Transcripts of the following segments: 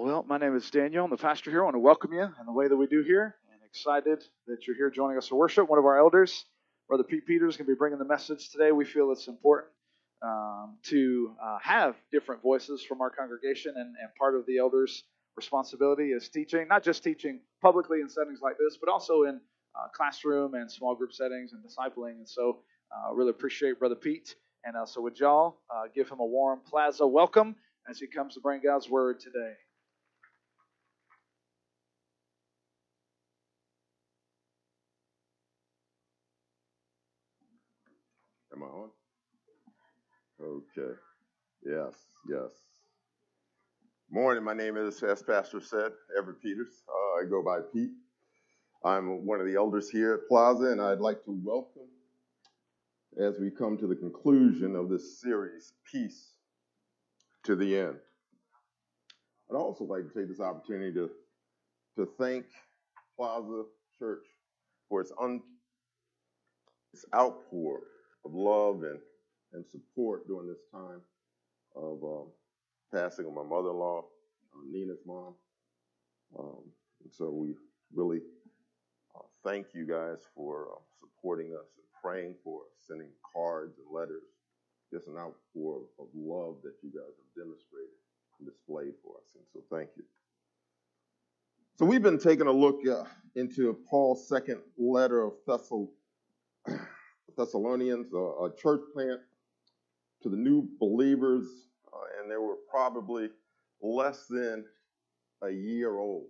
Well, my name is Daniel. I'm the pastor here. I want to welcome you in the way that we do here and excited that you're here joining us for worship. One of our elders, Brother Pete Peters, is going to be bringing the message today. We feel it's important um, to uh, have different voices from our congregation, and, and part of the elders' responsibility is teaching, not just teaching publicly in settings like this, but also in uh, classroom and small group settings and discipling. And so, uh, really appreciate Brother Pete. And uh, so, would y'all uh, give him a warm plaza welcome as he comes to bring God's word today? Am I on? Okay. Yes, yes. Morning. My name is, as Pastor said, Everett Peters. Uh, I go by Pete. I'm one of the elders here at Plaza, and I'd like to welcome, as we come to the conclusion of this series, Peace to the End. I'd also like to take this opportunity to, to thank Plaza Church for its, un, its outpour of love and, and support during this time of um, passing of my mother-in-law, uh, Nina's mom. Um, and so we really uh, thank you guys for uh, supporting us and praying for us, sending cards and letters, just an outpour of, love that you guys have demonstrated and displayed for us. And so thank you. So we've been taking a look uh, into Paul's second letter of Thessal. Thessalonians, a, a church plant to the new believers, uh, and they were probably less than a year old.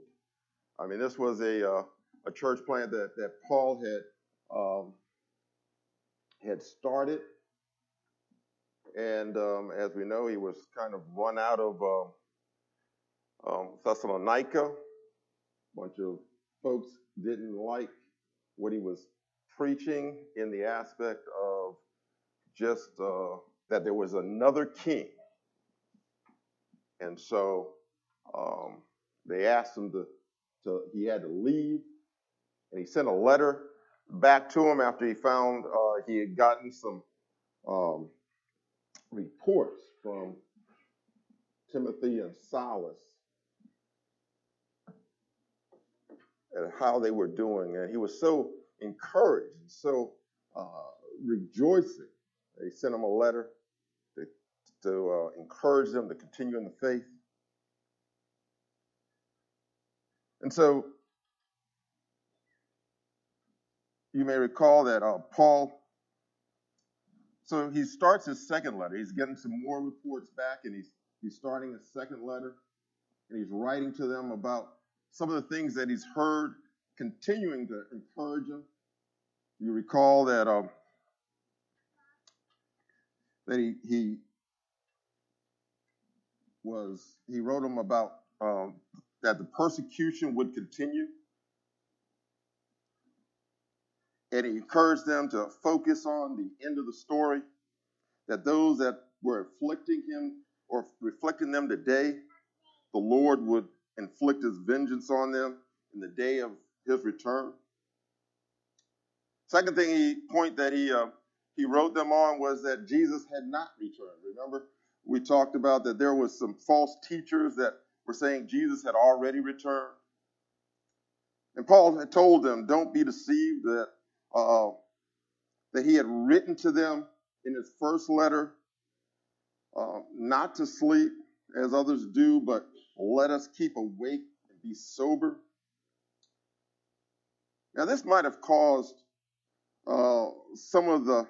I mean, this was a uh, a church plant that that Paul had um, had started, and um, as we know, he was kind of run out of um, um Thessalonica. A bunch of folks didn't like what he was preaching in the aspect of just uh, that there was another king. And so um, they asked him to, to, he had to leave. And he sent a letter back to him after he found uh, he had gotten some um, reports from Timothy and Silas and how they were doing. And he was so encouraged and so uh, rejoicing. They sent him a letter to uh, encourage them to continue in the faith. And so you may recall that uh, Paul, so he starts his second letter. He's getting some more reports back, and he's he's starting his second letter, and he's writing to them about some of the things that he's heard continuing to encourage them. You recall that um, that he he was he wrote them about um, that the persecution would continue, and he encouraged them to focus on the end of the story. That those that were afflicting him or reflecting them today, the Lord would inflict his vengeance on them in the day of his return. Second thing he point that he uh, he wrote them on was that Jesus had not returned. Remember, we talked about that there was some false teachers that were saying Jesus had already returned. And Paul had told them, don't be deceived that uh, that he had written to them in his first letter uh, not to sleep as others do, but let us keep awake and be sober. Now, this might have caused uh, some of the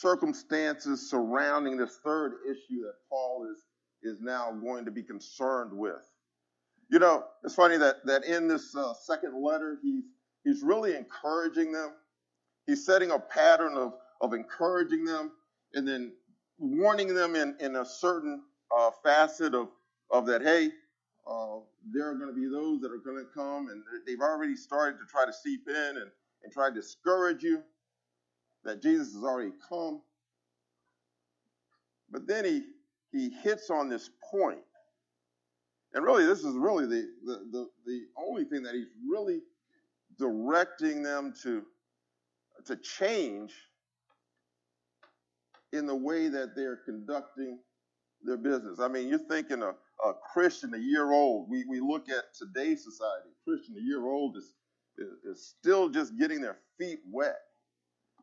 circumstances surrounding this third issue that Paul is is now going to be concerned with. You know, it's funny that that in this uh, second letter, he's he's really encouraging them. He's setting a pattern of of encouraging them and then warning them in in a certain uh, facet of of that. Hey, uh, there are going to be those that are going to come and they've already started to try to seep in and, and try to discourage you that Jesus has already come. But then he, he hits on this point. And really, this is really the, the, the, the only thing that he's really directing them to, to change in the way that they're conducting their business. I mean, you're thinking of a Christian a year old. We, we look at today's society. Christian a year old is, is, is still just getting their feet wet.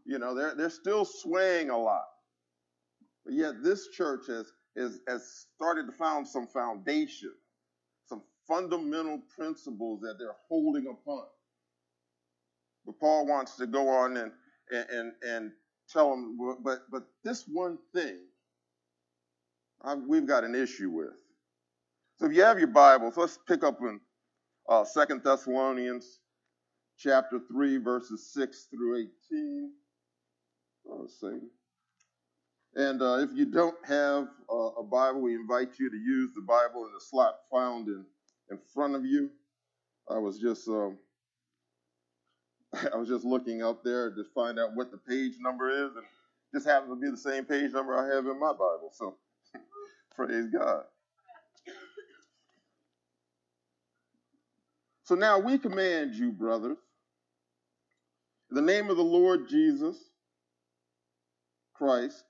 You know, they're, they're still swaying a lot. But yet this church has, has, started to found some foundation, some fundamental principles that they're holding upon. But Paul wants to go on and, and, and tell them, but, but this one thing I, we've got an issue with. So if you have your Bibles, let's pick up in uh, 2 Thessalonians chapter 3, verses 6 through 18. Oh, Satan. And uh, if you don't have uh, a Bible, we invite you to use the Bible in the slot found in, in front of you. I was just um, I was just looking up there to find out what the page number is, and just happens to be the same page number I have in my Bible. So praise God. So now we command you, brothers, in the name of the Lord Jesus Christ,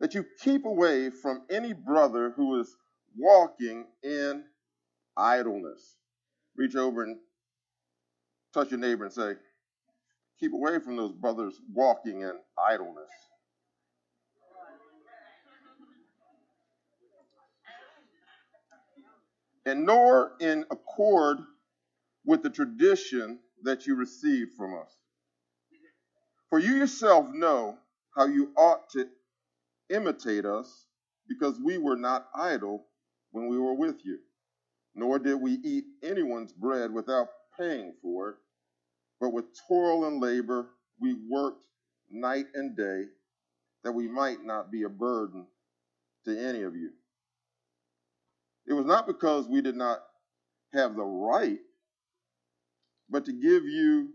that you keep away from any brother who is walking in idleness. Reach over and touch your neighbor and say, Keep away from those brothers walking in idleness. And nor in accord with the tradition that you received from us. For you yourself know how you ought to imitate us, because we were not idle when we were with you, nor did we eat anyone's bread without paying for it, but with toil and labor we worked night and day, that we might not be a burden to any of you. It was not because we did not have the right but to give you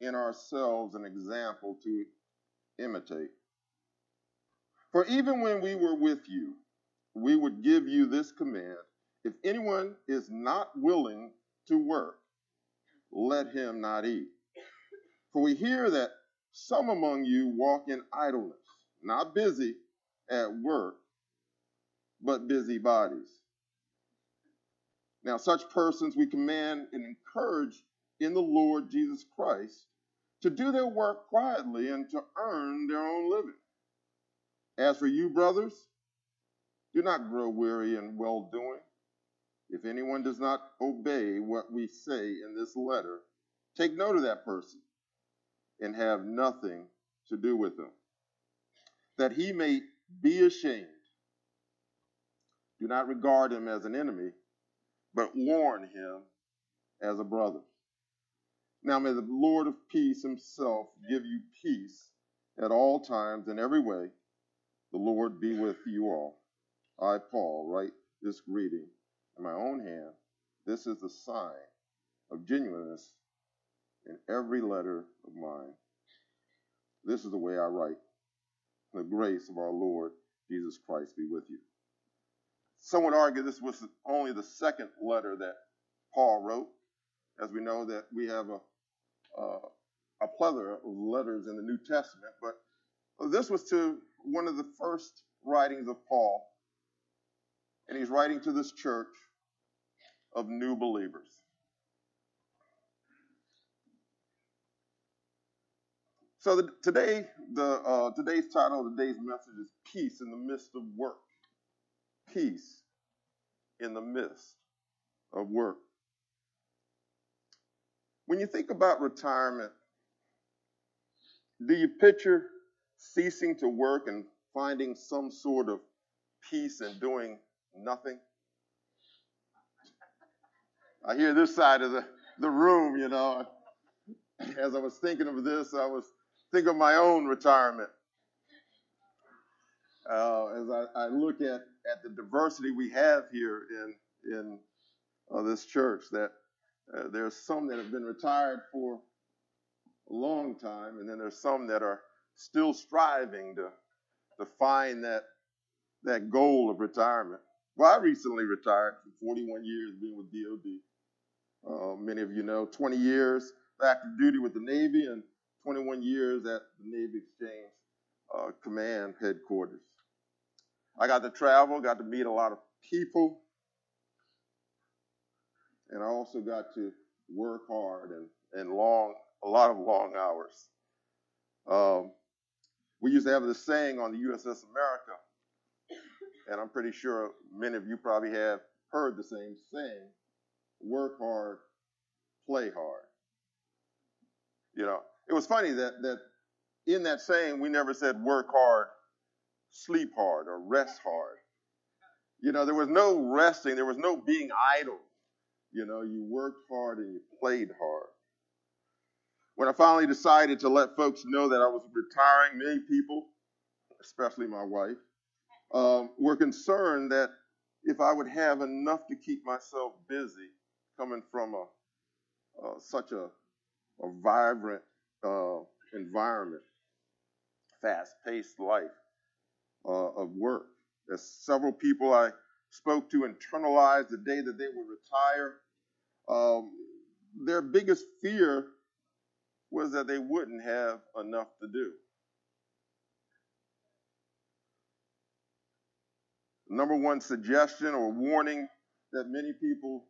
in ourselves an example to imitate. For even when we were with you, we would give you this command if anyone is not willing to work, let him not eat. For we hear that some among you walk in idleness, not busy at work, but busy bodies. Now, such persons we command and encourage in the Lord Jesus Christ to do their work quietly and to earn their own living. As for you, brothers, do not grow weary in well doing. If anyone does not obey what we say in this letter, take note of that person and have nothing to do with him, that he may be ashamed. Do not regard him as an enemy, but warn him as a brother. Now may the Lord of peace himself give you peace at all times in every way. The Lord be with you all. I, Paul, write this greeting in my own hand. This is the sign of genuineness in every letter of mine. This is the way I write. The grace of our Lord Jesus Christ be with you. Some would argue this was only the second letter that Paul wrote. As we know that we have a uh, a plethora of letters in the New Testament, but this was to one of the first writings of Paul, and he's writing to this church of new believers. So the, today, the uh, today's title today's message is "Peace in the Midst of Work." Peace in the midst of work. When you think about retirement, do you picture ceasing to work and finding some sort of peace in doing nothing? I hear this side of the, the room, you know. As I was thinking of this, I was thinking of my own retirement. Uh, as I, I, look at, at the diversity we have here in, in uh, this church, that uh, there's some that have been retired for a long time, and then there's some that are still striving to to find that that goal of retirement. Well, I recently retired from 41 years being with DoD. Uh, many of you know 20 years active duty with the Navy and 21 years at the Navy Exchange uh, Command headquarters. I got to travel, got to meet a lot of people, and I also got to work hard and, and long, a lot of long hours. Um, we used to have this saying on the USS America, and I'm pretty sure many of you probably have heard the same saying work hard, play hard. You know, it was funny that, that in that saying, we never said work hard, sleep hard, or rest hard. You know, there was no resting, there was no being idle. You know, you worked hard and you played hard. When I finally decided to let folks know that I was retiring, many people, especially my wife, um, were concerned that if I would have enough to keep myself busy, coming from a uh, such a, a vibrant uh, environment, fast-paced life uh, of work. As several people I spoke to internalized the day that they would retire, um, their biggest fear was that they wouldn't have enough to do. Number one suggestion or warning that many people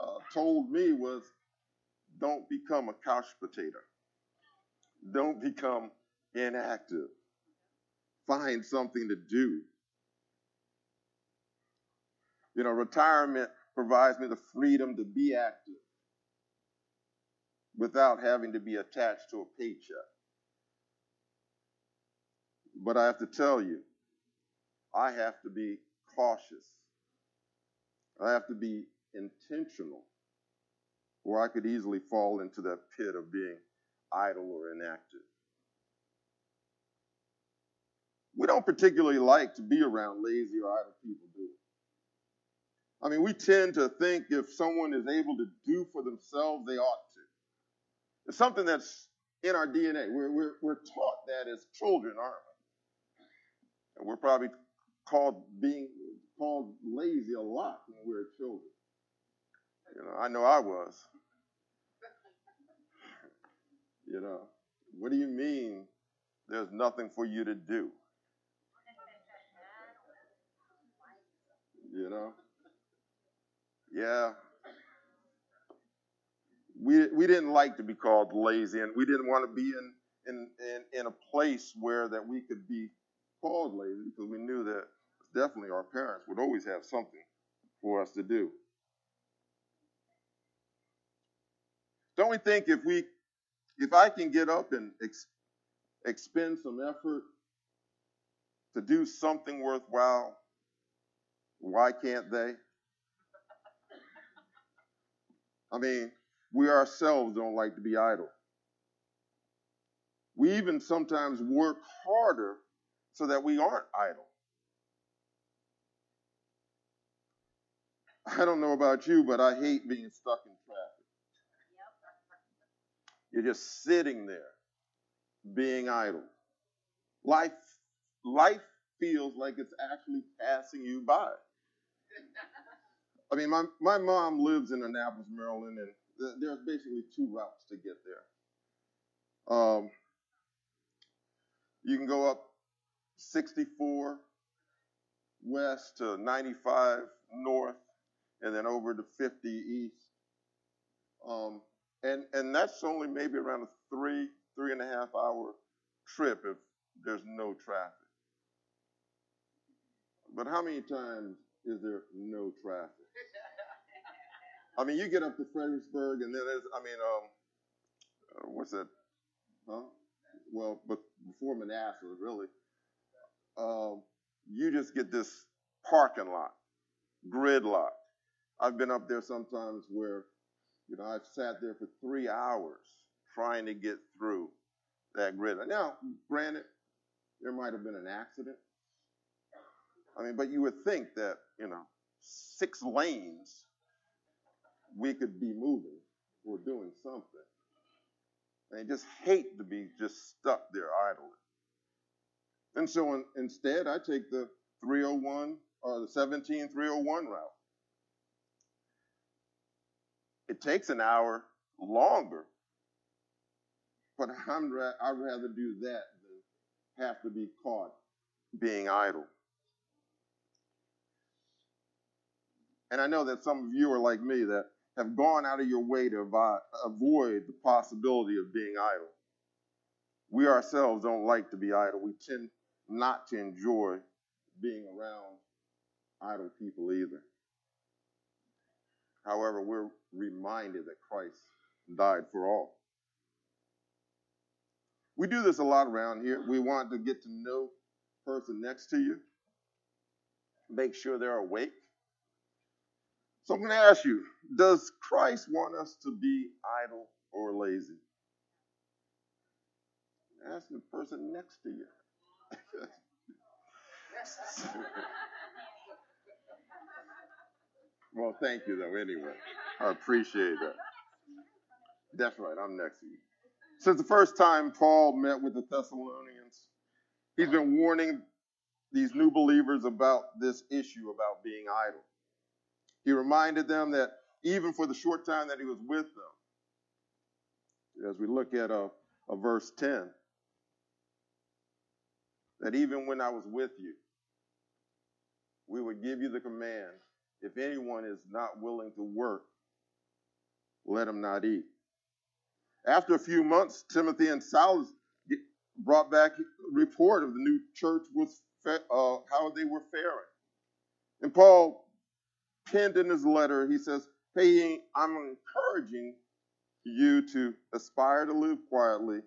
uh, told me was don't become a couch potato. Don't become inactive. Find something to do. You know, retirement provides me the freedom to be active without having to be attached to a paycheck. But I have to tell you, I have to be cautious. I have to be intentional, or I could easily fall into that pit of being idle or inactive. We don't particularly like to be around lazy or idle people, do we? I mean, we tend to think if someone is able to do for themselves, they ought to. It's something that's in our DNA. We're, we're, we're taught that as children, aren't we? And we're probably called being called lazy a lot when we were children. You know, I know I was. You know, what do you mean there's nothing for you to do? You know? Yeah. We, we didn't like to be called lazy, and we didn't want to be in, in, in, in a place where that we could be called lazy because we knew that definitely our parents would always have something for us to do. Don't we think if we, if I can get up and ex, expend some effort to do something worthwhile, why can't they? I mean, we ourselves don't like to be idle. We even sometimes work harder so that we aren't idle. I don't know about you, but I hate being stuck in traffic. You're just sitting there being idle. Life, life feels like it's actually passing you by. I mean, my, my mom lives in Annapolis, Maryland, and there's basically two routes to get there. Um, you can go up 64 west to 95 north, and then over to 50 east. Um, and and that's only maybe around a three three and a half hour trip if there's no traffic. But how many times is there no traffic? I mean, you get up to Fredericksburg, and then there's, I mean, um, uh, what's that? Huh? Well, but before Manassas, really, um, you just get this parking lot, gridlock. I've been up there sometimes where, you know, I've sat there for three hours trying to get through that grid. Now, granted, there might have been an accident. I mean, but you would think that, you know, six lanes we could be moving or doing something. They just hate to be just stuck there idling. And so in, instead, I take the 301 or the 17301 route. It takes an hour longer, but I'm ra- I'd rather do that than have to be caught being idle. And I know that some of you are like me that have gone out of your way to avoid the possibility of being idle. We ourselves don't like to be idle. We tend not to enjoy being around idle people either. However, we're reminded that Christ died for all. We do this a lot around here. We want to get to know the person next to you, make sure they're awake. So I'm going to ask you, does Christ want us to be idle or lazy? Ask the person next to you. well, thank you though, anyway. I appreciate that. That's right, I'm next to you. Since the first time Paul met with the Thessalonians, he's been warning these new believers about this issue about being idle. He reminded them that even for the short time that he was with them, as we look at a, verse 10, that even when I was with you, we would give you the command if anyone is not willing to work, let him not eat. After a few months, Timothy and Silas brought back a report of the new church was uh, how they were faring. And Paul penned in his letter, he says, "Hey, I'm encouraging you to aspire to live quietly,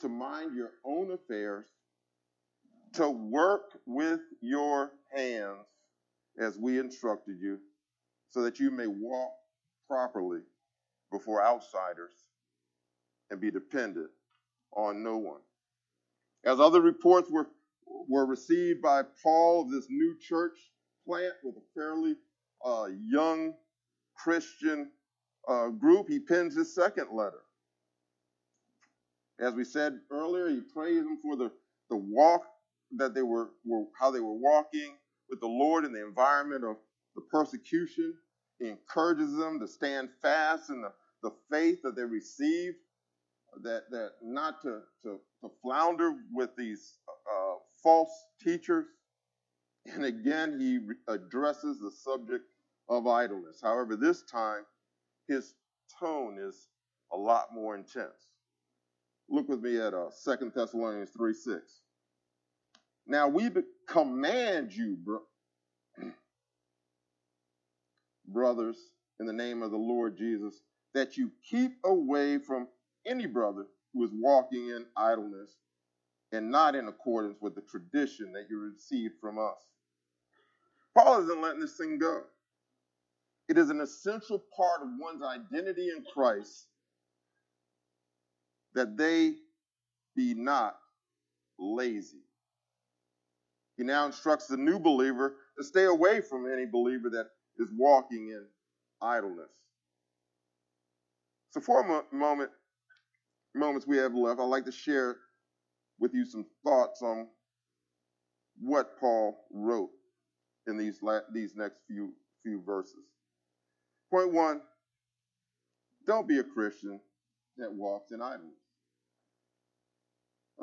to mind your own affairs, to work with your hands as we instructed you, so that you may walk properly before outsiders and be dependent on no one. As other reports were, were received by Paul of this new church plant with a fairly uh, young Christian uh, group, he pens his second letter. As we said earlier, he praised them for the, the walk that they were, were, how they were walking with the Lord in the environment of the persecution. He encourages them to stand fast in the, the faith that they received that that not to to, to flounder with these uh, false teachers. And again, he addresses the subject of idleness. However, this time his tone is a lot more intense. Look with me at uh, 2 Thessalonians 3 6. Now we command you, bro- brothers, in the name of the Lord Jesus, that you keep away from any brother who is walking in idleness and not in accordance with the tradition that you received from us. Paul isn't letting this thing go. It is an essential part of one's identity in Christ that they be not lazy. He now instructs the new believer to stay away from any believer that is walking in idleness. So, for a moment, moments we have left, I'd like to share with you some thoughts on what Paul wrote in these la- these next few few verses. Point one: Don't be a Christian that walks in idleness.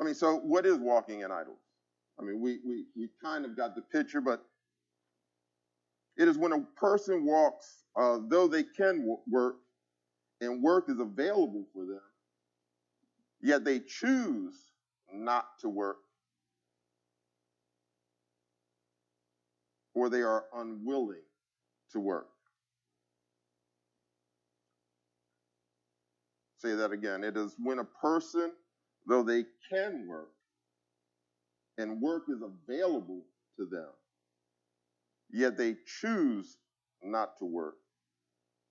I mean, so what is walking in idleness? I mean, we we we kind of got the picture, but it is when a person walks, uh, though they can work, and work is available for them, Yet they choose not to work, or they are unwilling to work. Say that again. It is when a person, though they can work, and work is available to them, yet they choose not to work,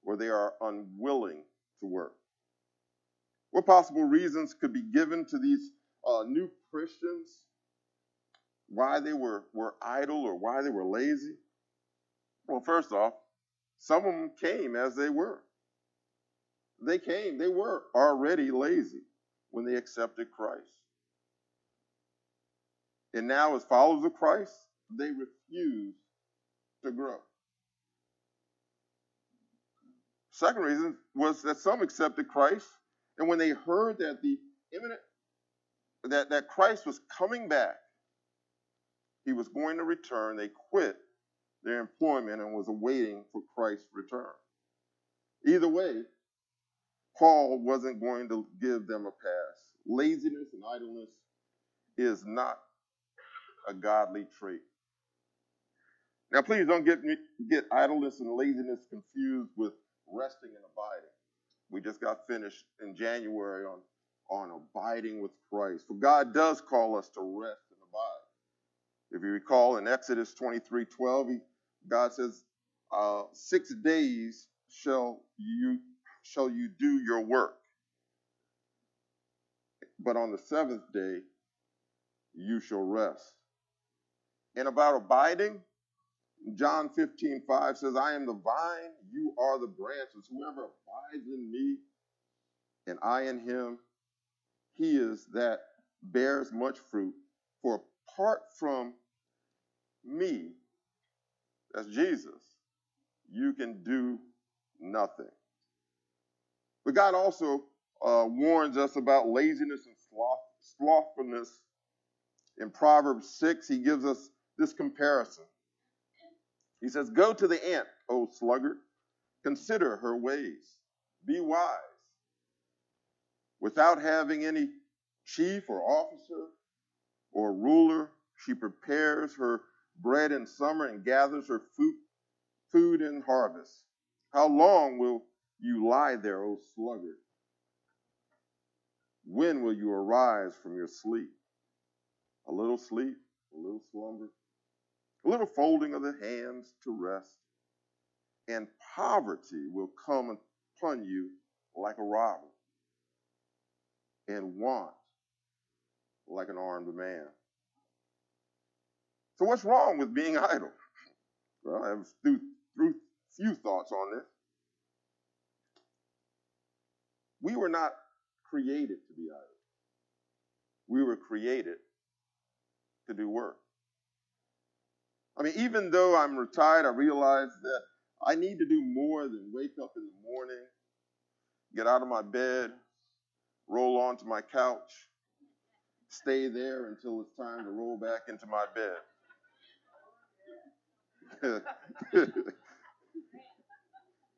or they are unwilling to work. What possible reasons could be given to these uh, new Christians why they were, were idle or why they were lazy? Well, first off, some of them came as they were. They came, they were already lazy when they accepted Christ. And now, as followers of Christ, they refuse to grow. Second reason was that some accepted Christ and when they heard that the imminent that, that Christ was coming back, he was going to return, they quit their employment and was awaiting for Christ's return. Either way, Paul wasn't going to give them a pass. Laziness and idleness is not a godly trait. Now, please don't get get idleness and laziness confused with resting and abiding. We just got finished in January on, on abiding with Christ. For God does call us to rest. If you recall in Exodus 23 12, he, God says, uh, Six days shall you shall you do your work. But on the seventh day, you shall rest. And about abiding, John 15, 5 says, I am the vine, you are the branches. Whoever abides in me and I in him, he is that bears much fruit. For apart from me, that's Jesus, you can do nothing. But God also uh, warns us about laziness and sloth, slothfulness. In Proverbs 6, he gives us this comparison. He says, Go to the ant, O sluggard, consider her ways, be wise. Without having any chief or officer or ruler, she prepares her bread in summer and gathers her food, food in harvest. How long will you lie there, O sluggard? When will you arise from your sleep? A little sleep, a little slumber, a little folding of the hands to rest, and poverty will come upon you like a robber, and want like an armed man. So, what's wrong with being idle? Well, I have through, through few thoughts on this. We were not created to be idle. We were created to do work. I mean, even though I'm retired, I realize that I need to do more than wake up in the morning, get out of my bed, roll onto my couch, stay there until it's time to roll back into my bed.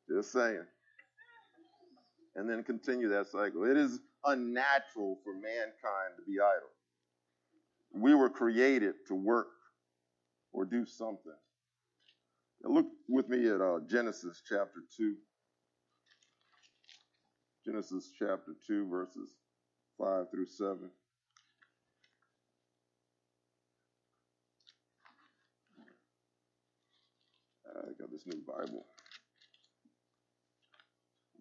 Just saying. And then continue that cycle. It is unnatural for mankind to be idle. We were created to work or do something. Now look with me at uh, Genesis chapter 2. Genesis chapter 2, verses 5 through 7. I got oh, this new Bible.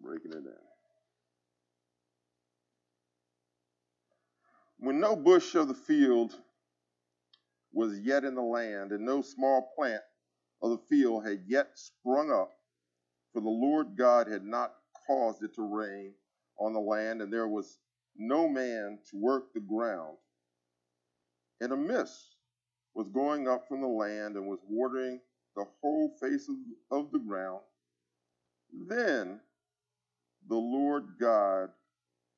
Breaking it down. When no bush of the field was yet in the land, and no small plant of the field had yet sprung up, for the Lord God had not caused it to rain on the land, and there was no man to work the ground. And a mist was going up from the land and was watering the whole face of, of the ground. Then the Lord God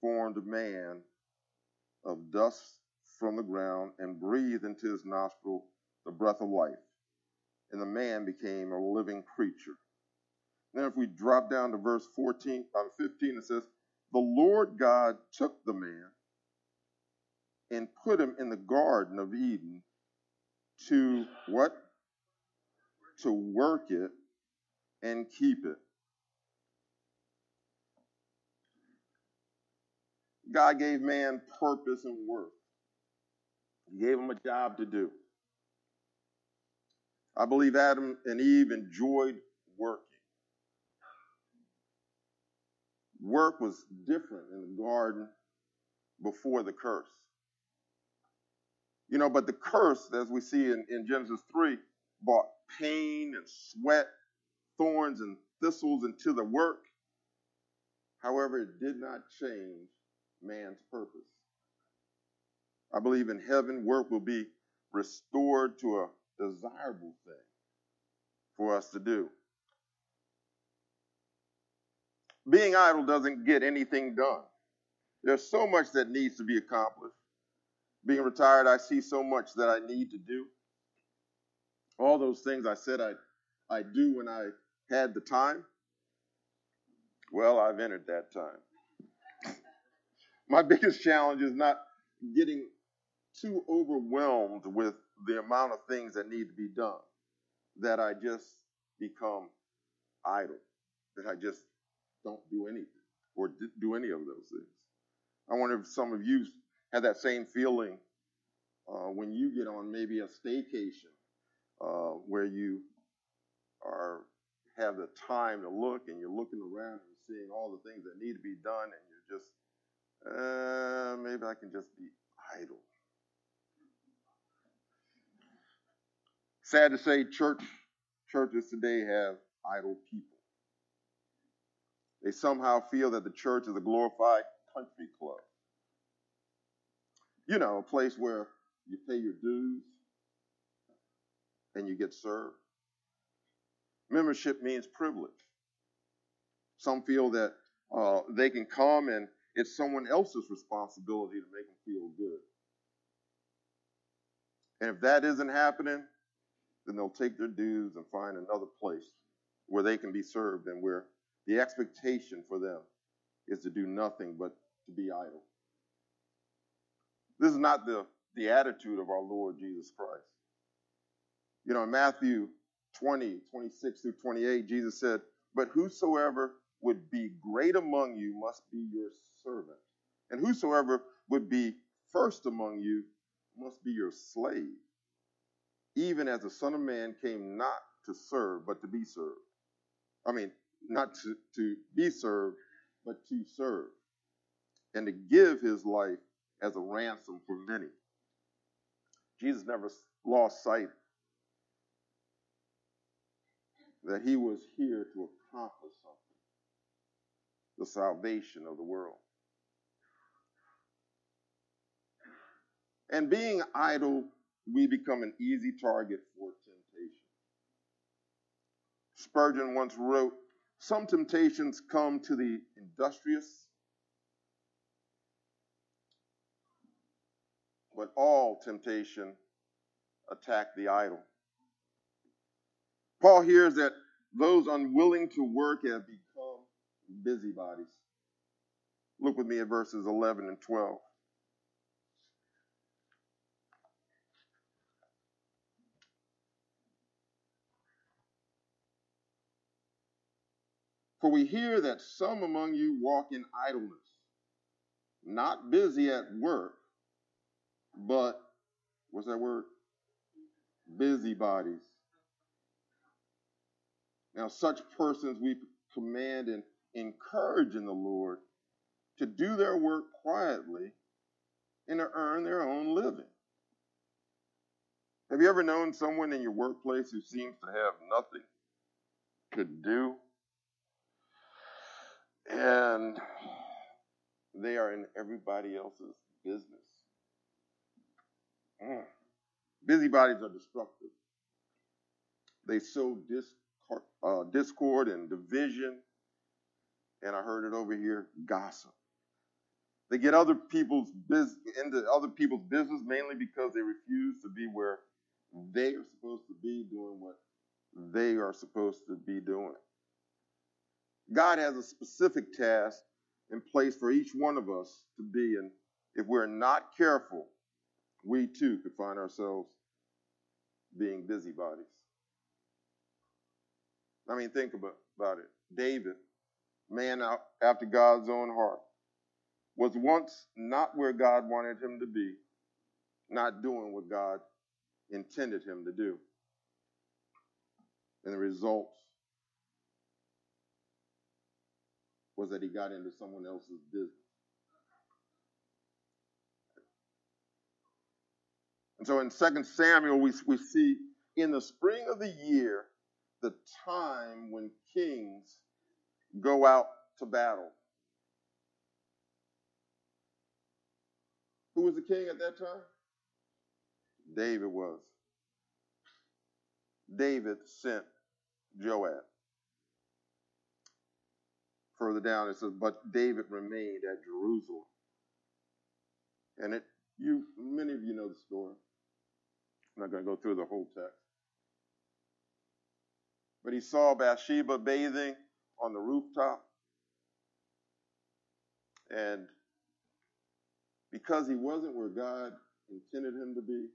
formed man of dust from the ground and breathed into his nostril the breath of life. And the man became a living creature. Then, if we drop down to verse 14, uh, 15, it says, The Lord God took the man and put him in the Garden of Eden to what? To work it and keep it. God gave man purpose and worth. He gave him a job to do. I believe Adam and Eve enjoyed working. Work was different in the garden before the curse. You know, but the curse, as we see in, in Genesis 3, brought pain and sweat, thorns and thistles into the work. However, it did not change man's purpose. I believe in heaven, work will be restored to a desirable thing for us to do. Being idle doesn't get anything done. There's so much that needs to be accomplished. Being retired, I see so much that I need to do. All those things I said I I do when I had the time. Well, I've entered that time. My biggest challenge is not getting too overwhelmed with the amount of things that need to be done that I just become idle, that I just don't do anything or do any of those things. I wonder if some of you have that same feeling uh, when you get on maybe a staycation uh, where you are have the time to look and you're looking around and seeing all the things that need to be done and you're just uh, maybe I can just be idle. Sad to say, church churches today have idle people. They somehow feel that the church is a glorified country club. You know, a place where you pay your dues and you get served. Membership means privilege. Some feel that uh, they can come and it's someone else's responsibility to make them feel good. And if that isn't happening, then they'll take their dues and find another place where they can be served and where the expectation for them is to do nothing but to be idle. This is not the, the attitude of our Lord Jesus Christ. You know, in Matthew 20, 26 through 28, Jesus said, But whosoever would be great among you must be your servant. And whosoever would be first among you must be your slave. Even as the Son of Man came not to serve, but to be served. I mean, not to, to be served, but to serve. And to give his life as a ransom for many. Jesus never lost sight that he was here to accomplish something the salvation of the world. And being idle, we become an easy target for temptation. Spurgeon once wrote Some temptations come to the industrious, but all temptation attack the idle. Paul hears that those unwilling to work have become busybodies. Look with me at verses 11 and 12. For we hear that some among you walk in idleness, not busy at work, but what's that word? Busybodies. Now, such persons we command and encourage in the Lord to do their work quietly and to earn their own living. Have you ever known someone in your workplace who seems to have nothing to do? And they are in everybody else's business. Mm. Busybodies are destructive. They sow dis- uh, discord and division. And I heard it over here gossip. They get other people's business into other people's business mainly because they refuse to be where they are supposed to be doing what they are supposed to be doing. God has a specific task in place for each one of us to be, and if we're not careful, we too could find ourselves being busybodies. I mean, think about, about it. David, man after God's own heart, was once not where God wanted him to be, not doing what God intended him to do. And the result was that he got into someone else's business. And so in 2 Samuel, we, we see in the spring of the year, the time when kings go out to battle. Who was the king at that time? David was. David sent Joab. Further down it says, but David remained at Jerusalem. And it you many of you know the story. I'm not going to go through the whole text. But he saw Bathsheba bathing on the rooftop, And because he wasn't where God intended him to be,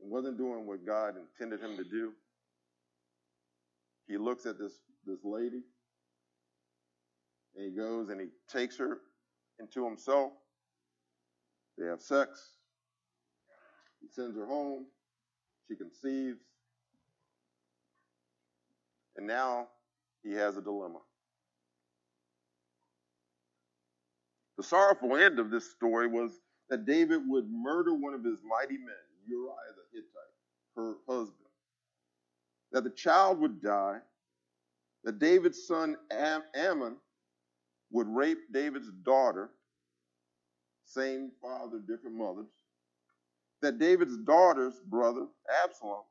and wasn't doing what God intended him to do, he looks at this, this lady and he goes and he takes her into himself. They have sex. He sends her home. She conceives. And now he has a dilemma. The sorrowful end of this story was that David would murder one of his mighty men, Uriah the Hittite, her husband. That the child would die, that David's son Am- Amnon would rape David's daughter, same father, different mothers, that David's daughter's brother, Absalom,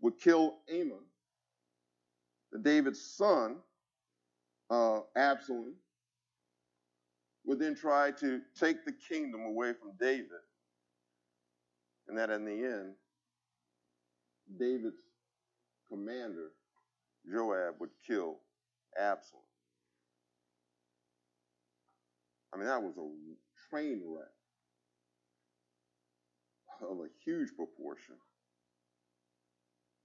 would kill Amnon, that David's son, uh, Absalom, would then try to take the kingdom away from David, and that in the end, David's commander, Joab, would kill Absalom. I mean, that was a train wreck of a huge proportion.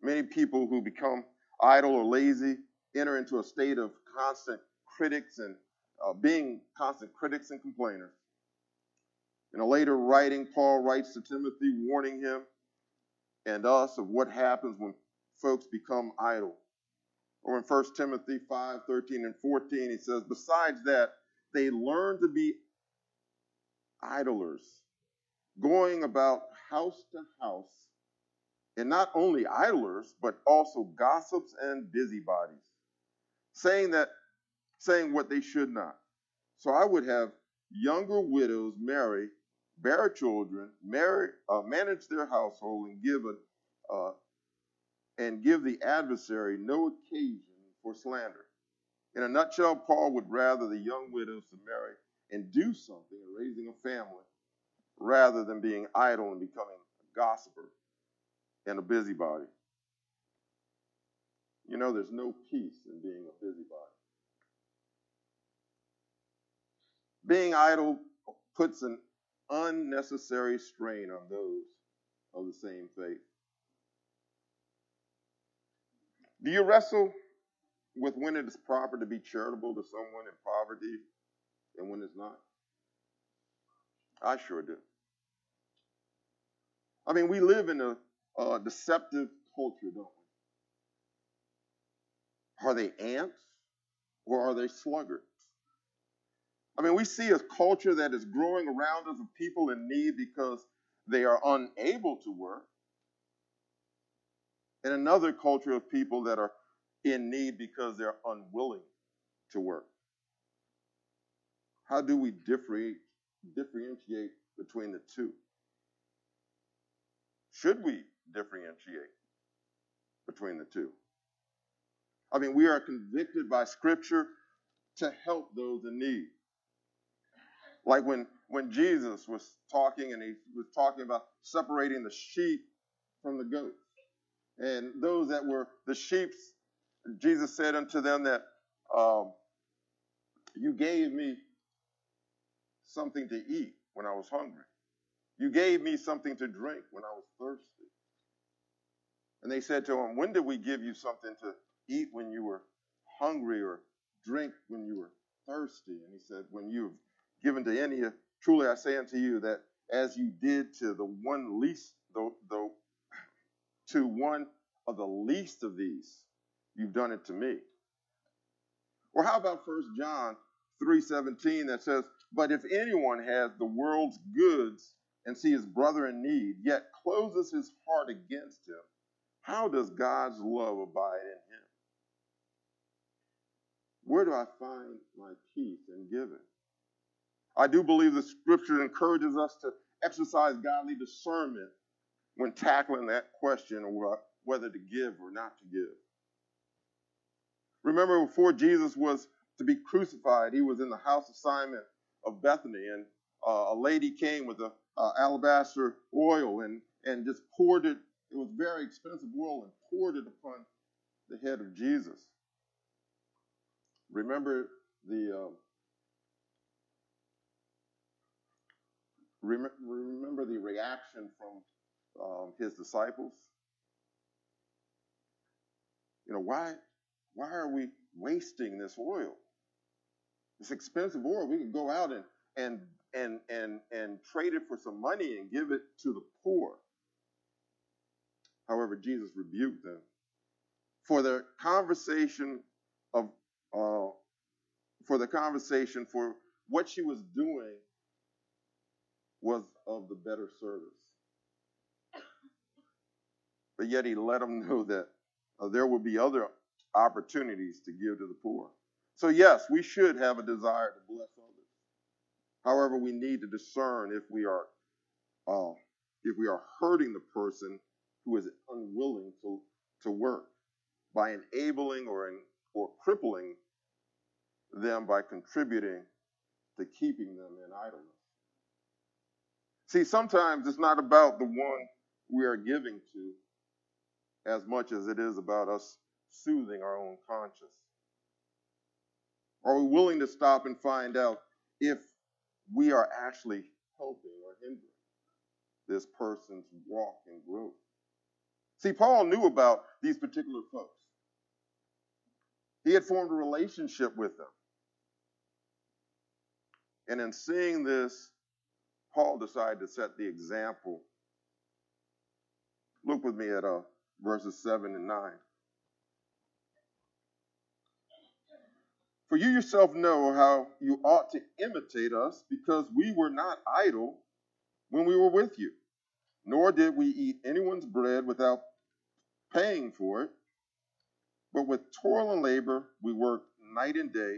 Many people who become idle or lazy enter into a state of constant critics and uh, being constant critics and complainers. In a later writing, Paul writes to Timothy, warning him and us of what happens when folks become idle. Or in 1 Timothy 5 13 and 14, he says, Besides that, they learn to be idlers, going about house to house, and not only idlers, but also gossips and busybodies, saying that saying what they should not. So I would have younger widows marry, bear children, marry, uh, manage their household, and give a uh, and give the adversary no occasion for slander. In a nutshell, Paul would rather the young widows to marry and do something in raising a family rather than being idle and becoming a gossiper and a busybody. You know, there's no peace in being a busybody. Being idle puts an unnecessary strain on those of the same faith. Do you wrestle with when it is proper to be charitable to someone in poverty and when it's not? I sure do. I mean, we live in a, a deceptive culture, don't we? Are they ants or are they sluggards? I mean, we see a culture that is growing around us of people in need because they are unable to work, and another culture of people that are in need because they're unwilling to work. How do we differentiate between the two? Should we differentiate between the two? I mean, we are convicted by Scripture to help those in need. Like when, when Jesus was talking and he was talking about separating the sheep from the goats. And those that were the sheep, Jesus said unto them that um, you gave me something to eat when I was hungry. You gave me something to drink when I was thirsty. And they said to him, When did we give you something to eat when you were hungry or drink when you were thirsty? And he said, When you've given to any, truly I say unto you that as you did to the one least, the, the, to one of the least of these, you've done it to me. Or how about First John 3:17 that says, "But if anyone has the world's goods and see his brother in need, yet closes his heart against him, how does God's love abide in him? Where do I find my peace in giving? I do believe the scripture encourages us to exercise godly discernment when tackling that question of whether to give or not to give. Remember, before Jesus was to be crucified, he was in the house of Simon of Bethany, and uh, a lady came with a uh, alabaster oil and and just poured it. It was very expensive oil and poured it upon the head of Jesus. Remember the uh, remember the reaction from um, his disciples? You know, why, why are we wasting this oil? It's expensive oil. We could go out and, and, and, and, and trade it for some money and give it to the poor. However, Jesus rebuked them for their conversation of, uh, for the conversation for what she was doing was of the better service. But yet he let them know that uh, there will be other opportunities to give to the poor. So, yes, we should have a desire to bless others. However, we need to discern if we are uh, if we are hurting the person who is unwilling to, to work by enabling or, in, or crippling them by contributing to keeping them in idleness. See, sometimes it's not about the one we are giving to as much as it is about us soothing our own conscience. Are we willing to stop and find out if we are actually helping or hindering this person's walk and growth? See, Paul knew about these particular folks. He had formed a relationship with them. And in seeing this, Paul decided to set the example. Look with me at uh, verses 7 and 9. For you yourself know how you ought to imitate us, because we were not idle when we were with you, nor did we eat anyone's bread without paying for it, but with toil and labor we worked night and day,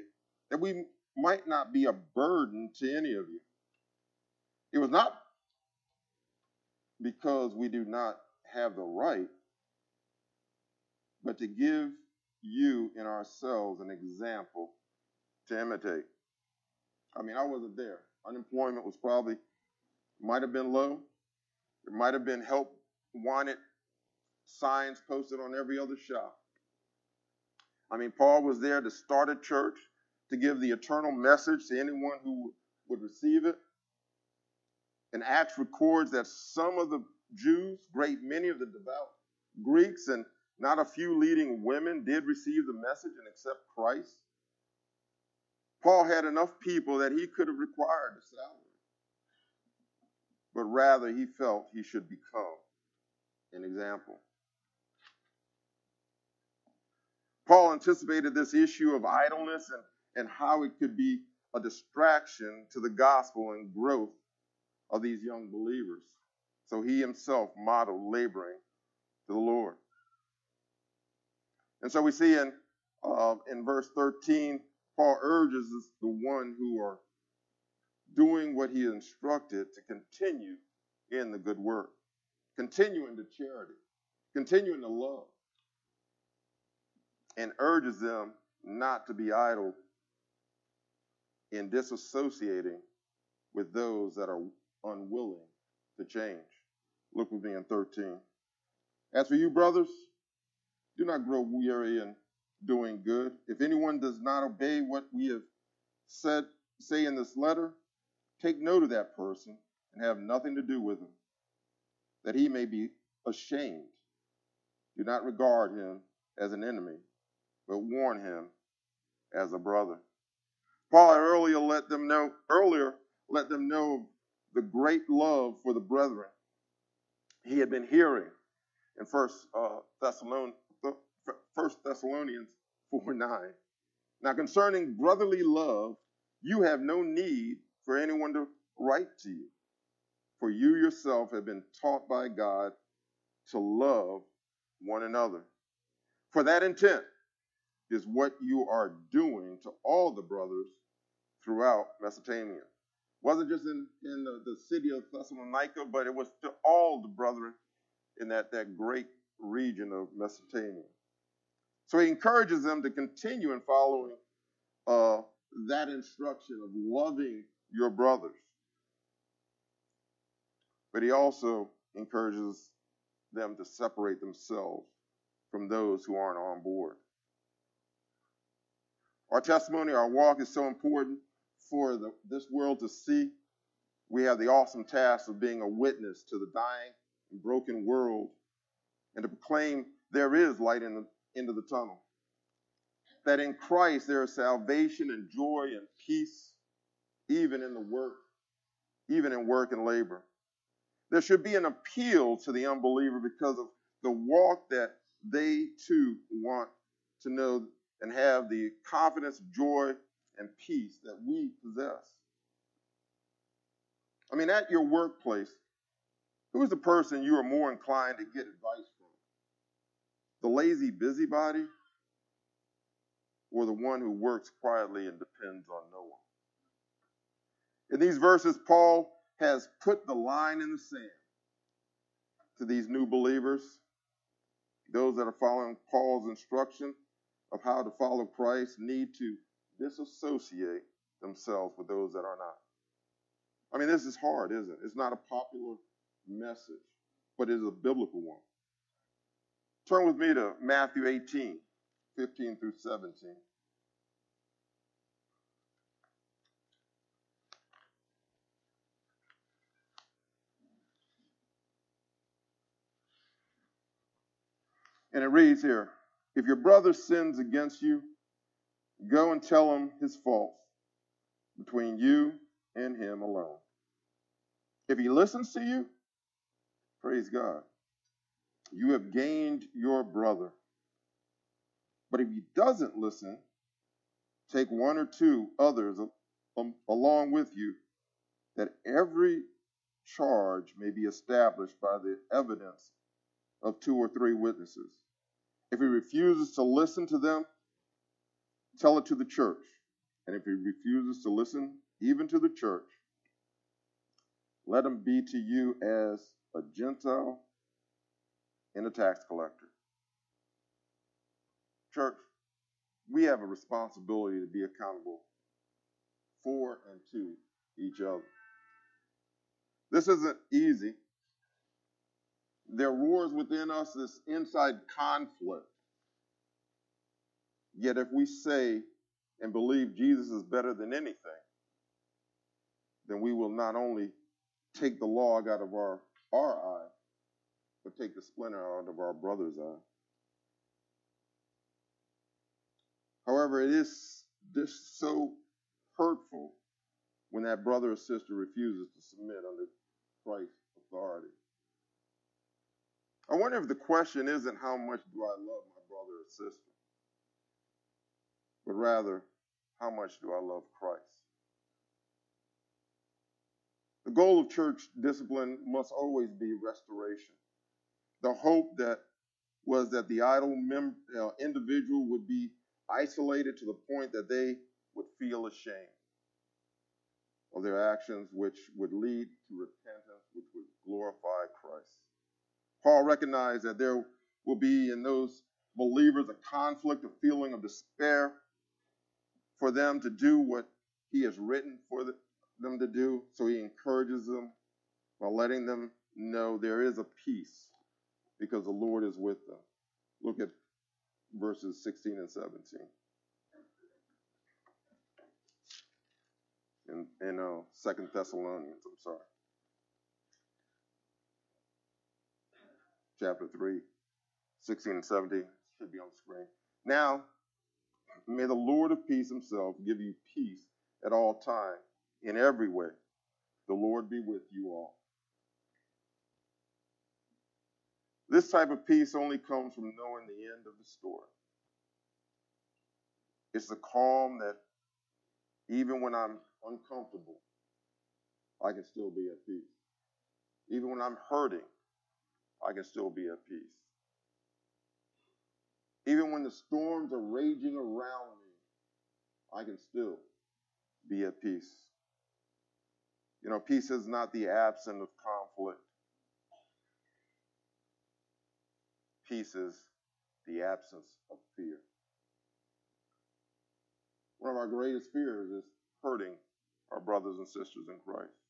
that we might not be a burden to any of you. It was not because we do not have the right, but to give you in ourselves an example to imitate. I mean, I wasn't there. Unemployment was probably, might have been low. There might have been help wanted signs posted on every other shop. I mean, Paul was there to start a church, to give the eternal message to anyone who would receive it. And Acts records that some of the Jews, great many of the devout Greeks, and not a few leading women did receive the message and accept Christ. Paul had enough people that he could have required a salary, but rather he felt he should become an example. Paul anticipated this issue of idleness and, and how it could be a distraction to the gospel and growth of these young believers. So he himself modeled laboring to the Lord. And so we see in, uh, in verse 13, Paul urges the one who are doing what he instructed to continue in the good work, continue in the charity, continue in the love, and urges them not to be idle in disassociating with those that are unwilling to change. Look with me in 13. As for you, brothers, do not grow weary in doing good. If anyone does not obey what we have said, say in this letter, take note of that person and have nothing to do with him, that he may be ashamed. Do not regard him as an enemy, but warn him as a brother. Paul earlier let them know earlier let them know the great love for the brethren he had been hearing in First uh, Thessalonians, First Thessalonians four nine. Now concerning brotherly love, you have no need for anyone to write to you, for you yourself have been taught by God to love one another. For that intent is what you are doing to all the brothers throughout Mesopotamia. Wasn't just in, in the, the city of Thessalonica, but it was to all the brethren in that, that great region of Mesopotamia. So he encourages them to continue in following uh, that instruction of loving your brothers. But he also encourages them to separate themselves from those who aren't on board. Our testimony, our walk is so important for the, this world to see. we have the awesome task of being a witness to the dying and broken world and to proclaim there is light in the end of the tunnel. That in Christ there is salvation and joy and peace, even in the work, even in work and labor. There should be an appeal to the unbeliever because of the walk that they too want to know and have the confidence, joy, and peace that we possess. I mean, at your workplace, who's the person you are more inclined to get advice from? The lazy busybody or the one who works quietly and depends on no one? In these verses, Paul has put the line in the sand to these new believers, those that are following Paul's instruction of how to follow Christ need to disassociate themselves with those that are not. I mean, this is hard, isn't it? It's not a popular message, but it is a biblical one. Turn with me to Matthew 18, 15 through 17. And it reads here If your brother sins against you, go and tell him his faults between you and him alone. If he listens to you, praise God. You have gained your brother. But if he doesn't listen, take one or two others um, along with you, that every charge may be established by the evidence of two or three witnesses. If he refuses to listen to them, tell it to the church. And if he refuses to listen even to the church, let him be to you as a Gentile and a tax collector. Church, we have a responsibility to be accountable for and to each other. This isn't easy. There roars within us this inside conflict. Yet, if we say and believe Jesus is better than anything, then we will not only take the log out of our, our eye, but take the splinter out of our brother's eye. However, it is this so hurtful when that brother or sister refuses to submit under Christ's authority. I wonder if the question isn't how much do I love my brother or sister, but rather, how much do I love Christ? The goal of church discipline must always be restoration. The hope that was that the idle mem- uh, individual would be isolated to the point that they would feel ashamed of their actions, which would lead to repentance, which would glorify Christ. Paul recognized that there will be in those believers a conflict, a feeling of despair for them to do what he has written for them to do. So he encourages them by letting them know there is a peace because the Lord is with them. Look at verses 16 and 17. In, uh, Second Thessalonians, I'm sorry. Chapter 3, 16 and 17 should be on the screen. Now, may the Lord of peace himself give you peace at all times, in every way. The Lord be with you all. This type of peace only comes from knowing the end of the story. It's the calm that even when I'm uncomfortable, I can still be at peace. Even when I'm hurting, I can still be at peace. Even when the storms are raging around me, I can still be at peace. You know, peace is not the absence of conflict. Peace is the absence of fear. One of our greatest fears is hurting our brothers and sisters in Christ.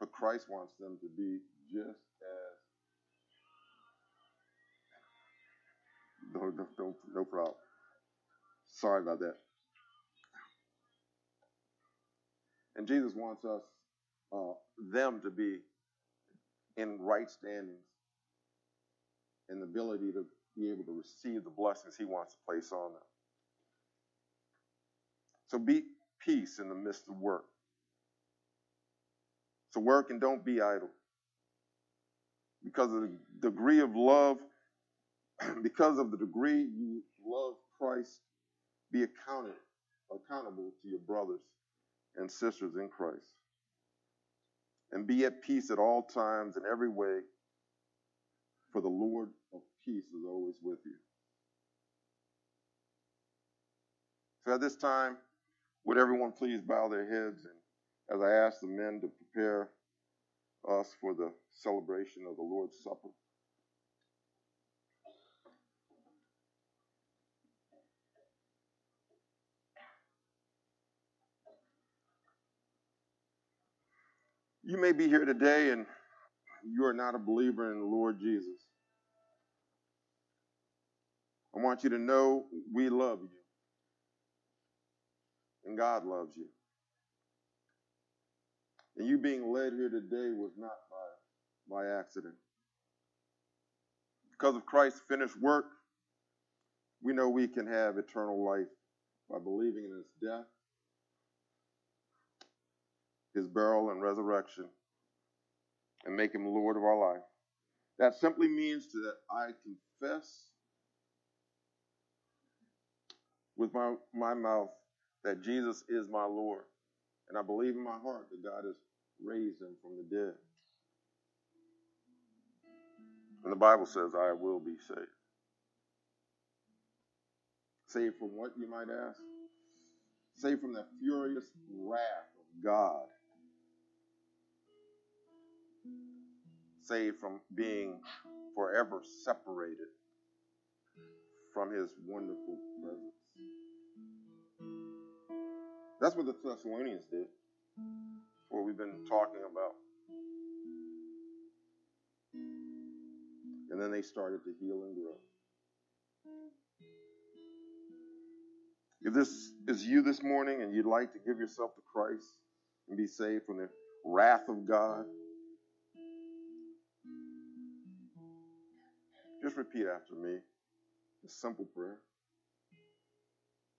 But Christ wants them to be just as. No, no, no, no problem. Sorry about that. And Jesus wants us, uh, them to be in right standings and the ability to be able to receive the blessings he wants to place on them. So be peace in the midst of work. So work and don't be idle. Because of the degree of love, because of the degree you love Christ, be accounted accountable to your brothers and sisters in Christ. And be at peace at all times in every way, for the Lord of peace is always with you. So at this time, would everyone please bow their heads and as I ask the men to prepare us for the celebration of the Lord's Supper. You may be here today and you are not a believer in the Lord Jesus. I want you to know we love you. And God loves you. And you being led here today was not by, by accident. Because of Christ's finished work, we know we can have eternal life by believing in his death his burial and resurrection and make him Lord of our life. That simply means that I confess with my, my mouth that Jesus is my Lord. And I believe in my heart that God has raised him from the dead. And the Bible says, I will be saved. Saved from what, you might ask? Saved from the furious wrath of God saved from being forever separated from his wonderful presence. That's what the Thessalonians did. What we've been talking about. And then they started to heal and grow. If this is you this morning and you'd like to give yourself to Christ and be saved from the wrath of God, Just repeat after me. A simple prayer.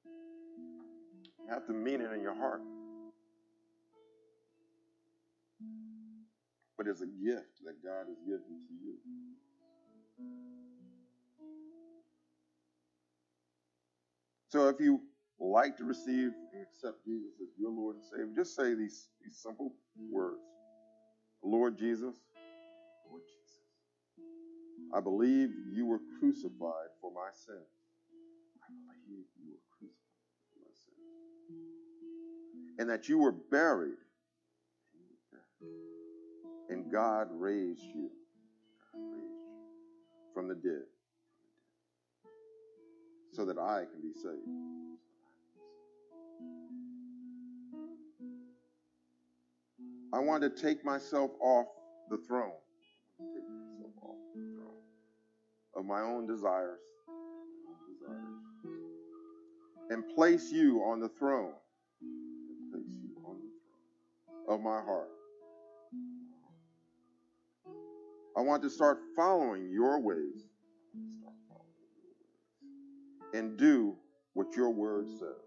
You have to mean it in your heart. But it's a gift that God has given to you. So if you like to receive and accept Jesus as your Lord and Savior, just say these, these simple words. Lord Jesus, Lord Jesus, I believe you were crucified for my sins. I believe you were crucified for my sins. And that you were buried. And God raised you. God raised you from the dead. So that I can be saved. I want to take myself off the throne of my own desires, and place you on the throne, place you on the throne of my heart. I want to start following your ways and do what your word says.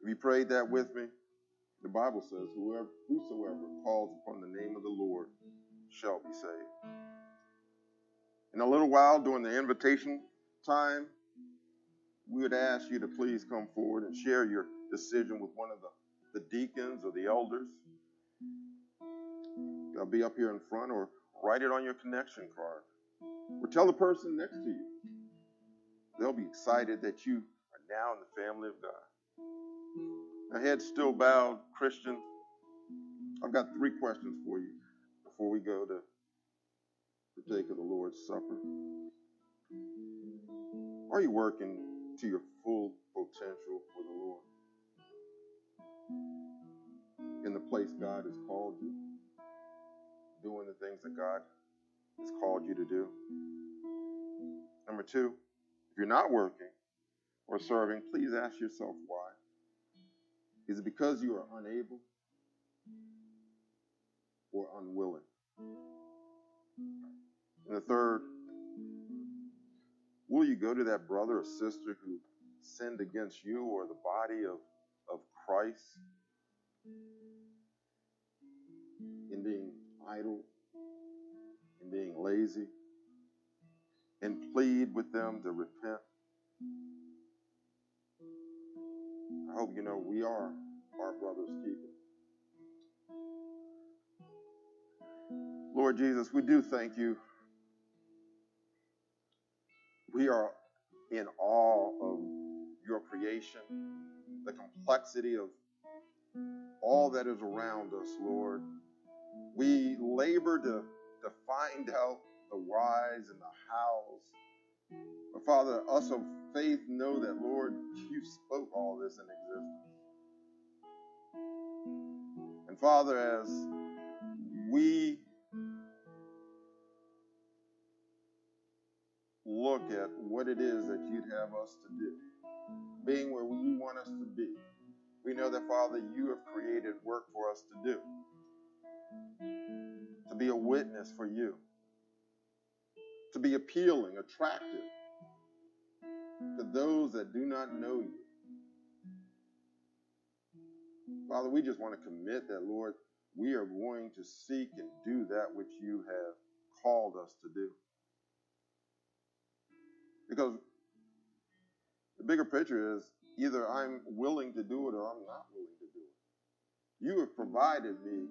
Have you prayed that with me? The Bible says, Whoever, Whosoever calls upon the name of the Lord shall be saved. In a little while, during the invitation time, we would ask you to please come forward and share your decision with one of the, the deacons or the elders. They'll be up here in front or write it on your connection card. Or tell the person next to you. They'll be excited that you are now in the family of God. Now, head still bowed, Christian. I've got three questions for you before we go to partake of the Lord's Supper. Are you working to your full potential for the Lord? In the place God has called you? Doing the things that God has called you to do? Number two, if you're not working, or serving, please ask yourself why. Is it because you are unable or unwilling? And the third, will you go to that brother or sister who sinned against you or the body of, Christ in being idle, in being lazy, and plead with them to repent? I hope you know we are our brother's keeper. Lord Jesus, we do thank you. We are in awe of your creation, the complexity of all that is around us, Lord. We labor to, to find out the whys and the hows. But Father, us of faith know that, Lord, you spoke all this in existence. And Father, as we look at what it is that you'd have us to do, being where you want us to be, we know that, Father, you have created work for us to do, to be a witness for you, to be appealing, attractive to those that do not know you. Father, we just want to commit that, Lord, we are going to seek and do that which you have called us to do. Because the bigger picture is either I'm willing to do it or I'm not willing to do it. You have provided me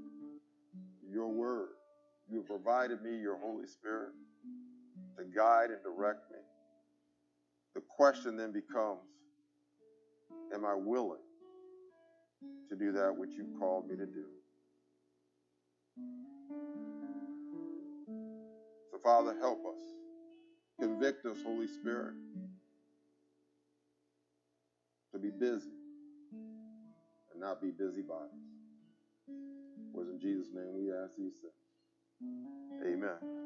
your word. You have provided me your Holy Spirit to guide and direct me. The question then becomes Am I willing to do that which you've called me to do? So, Father, help us. Convict us, Holy Spirit, to be busy and not be busybodies. For in Jesus' name we ask these things. Amen.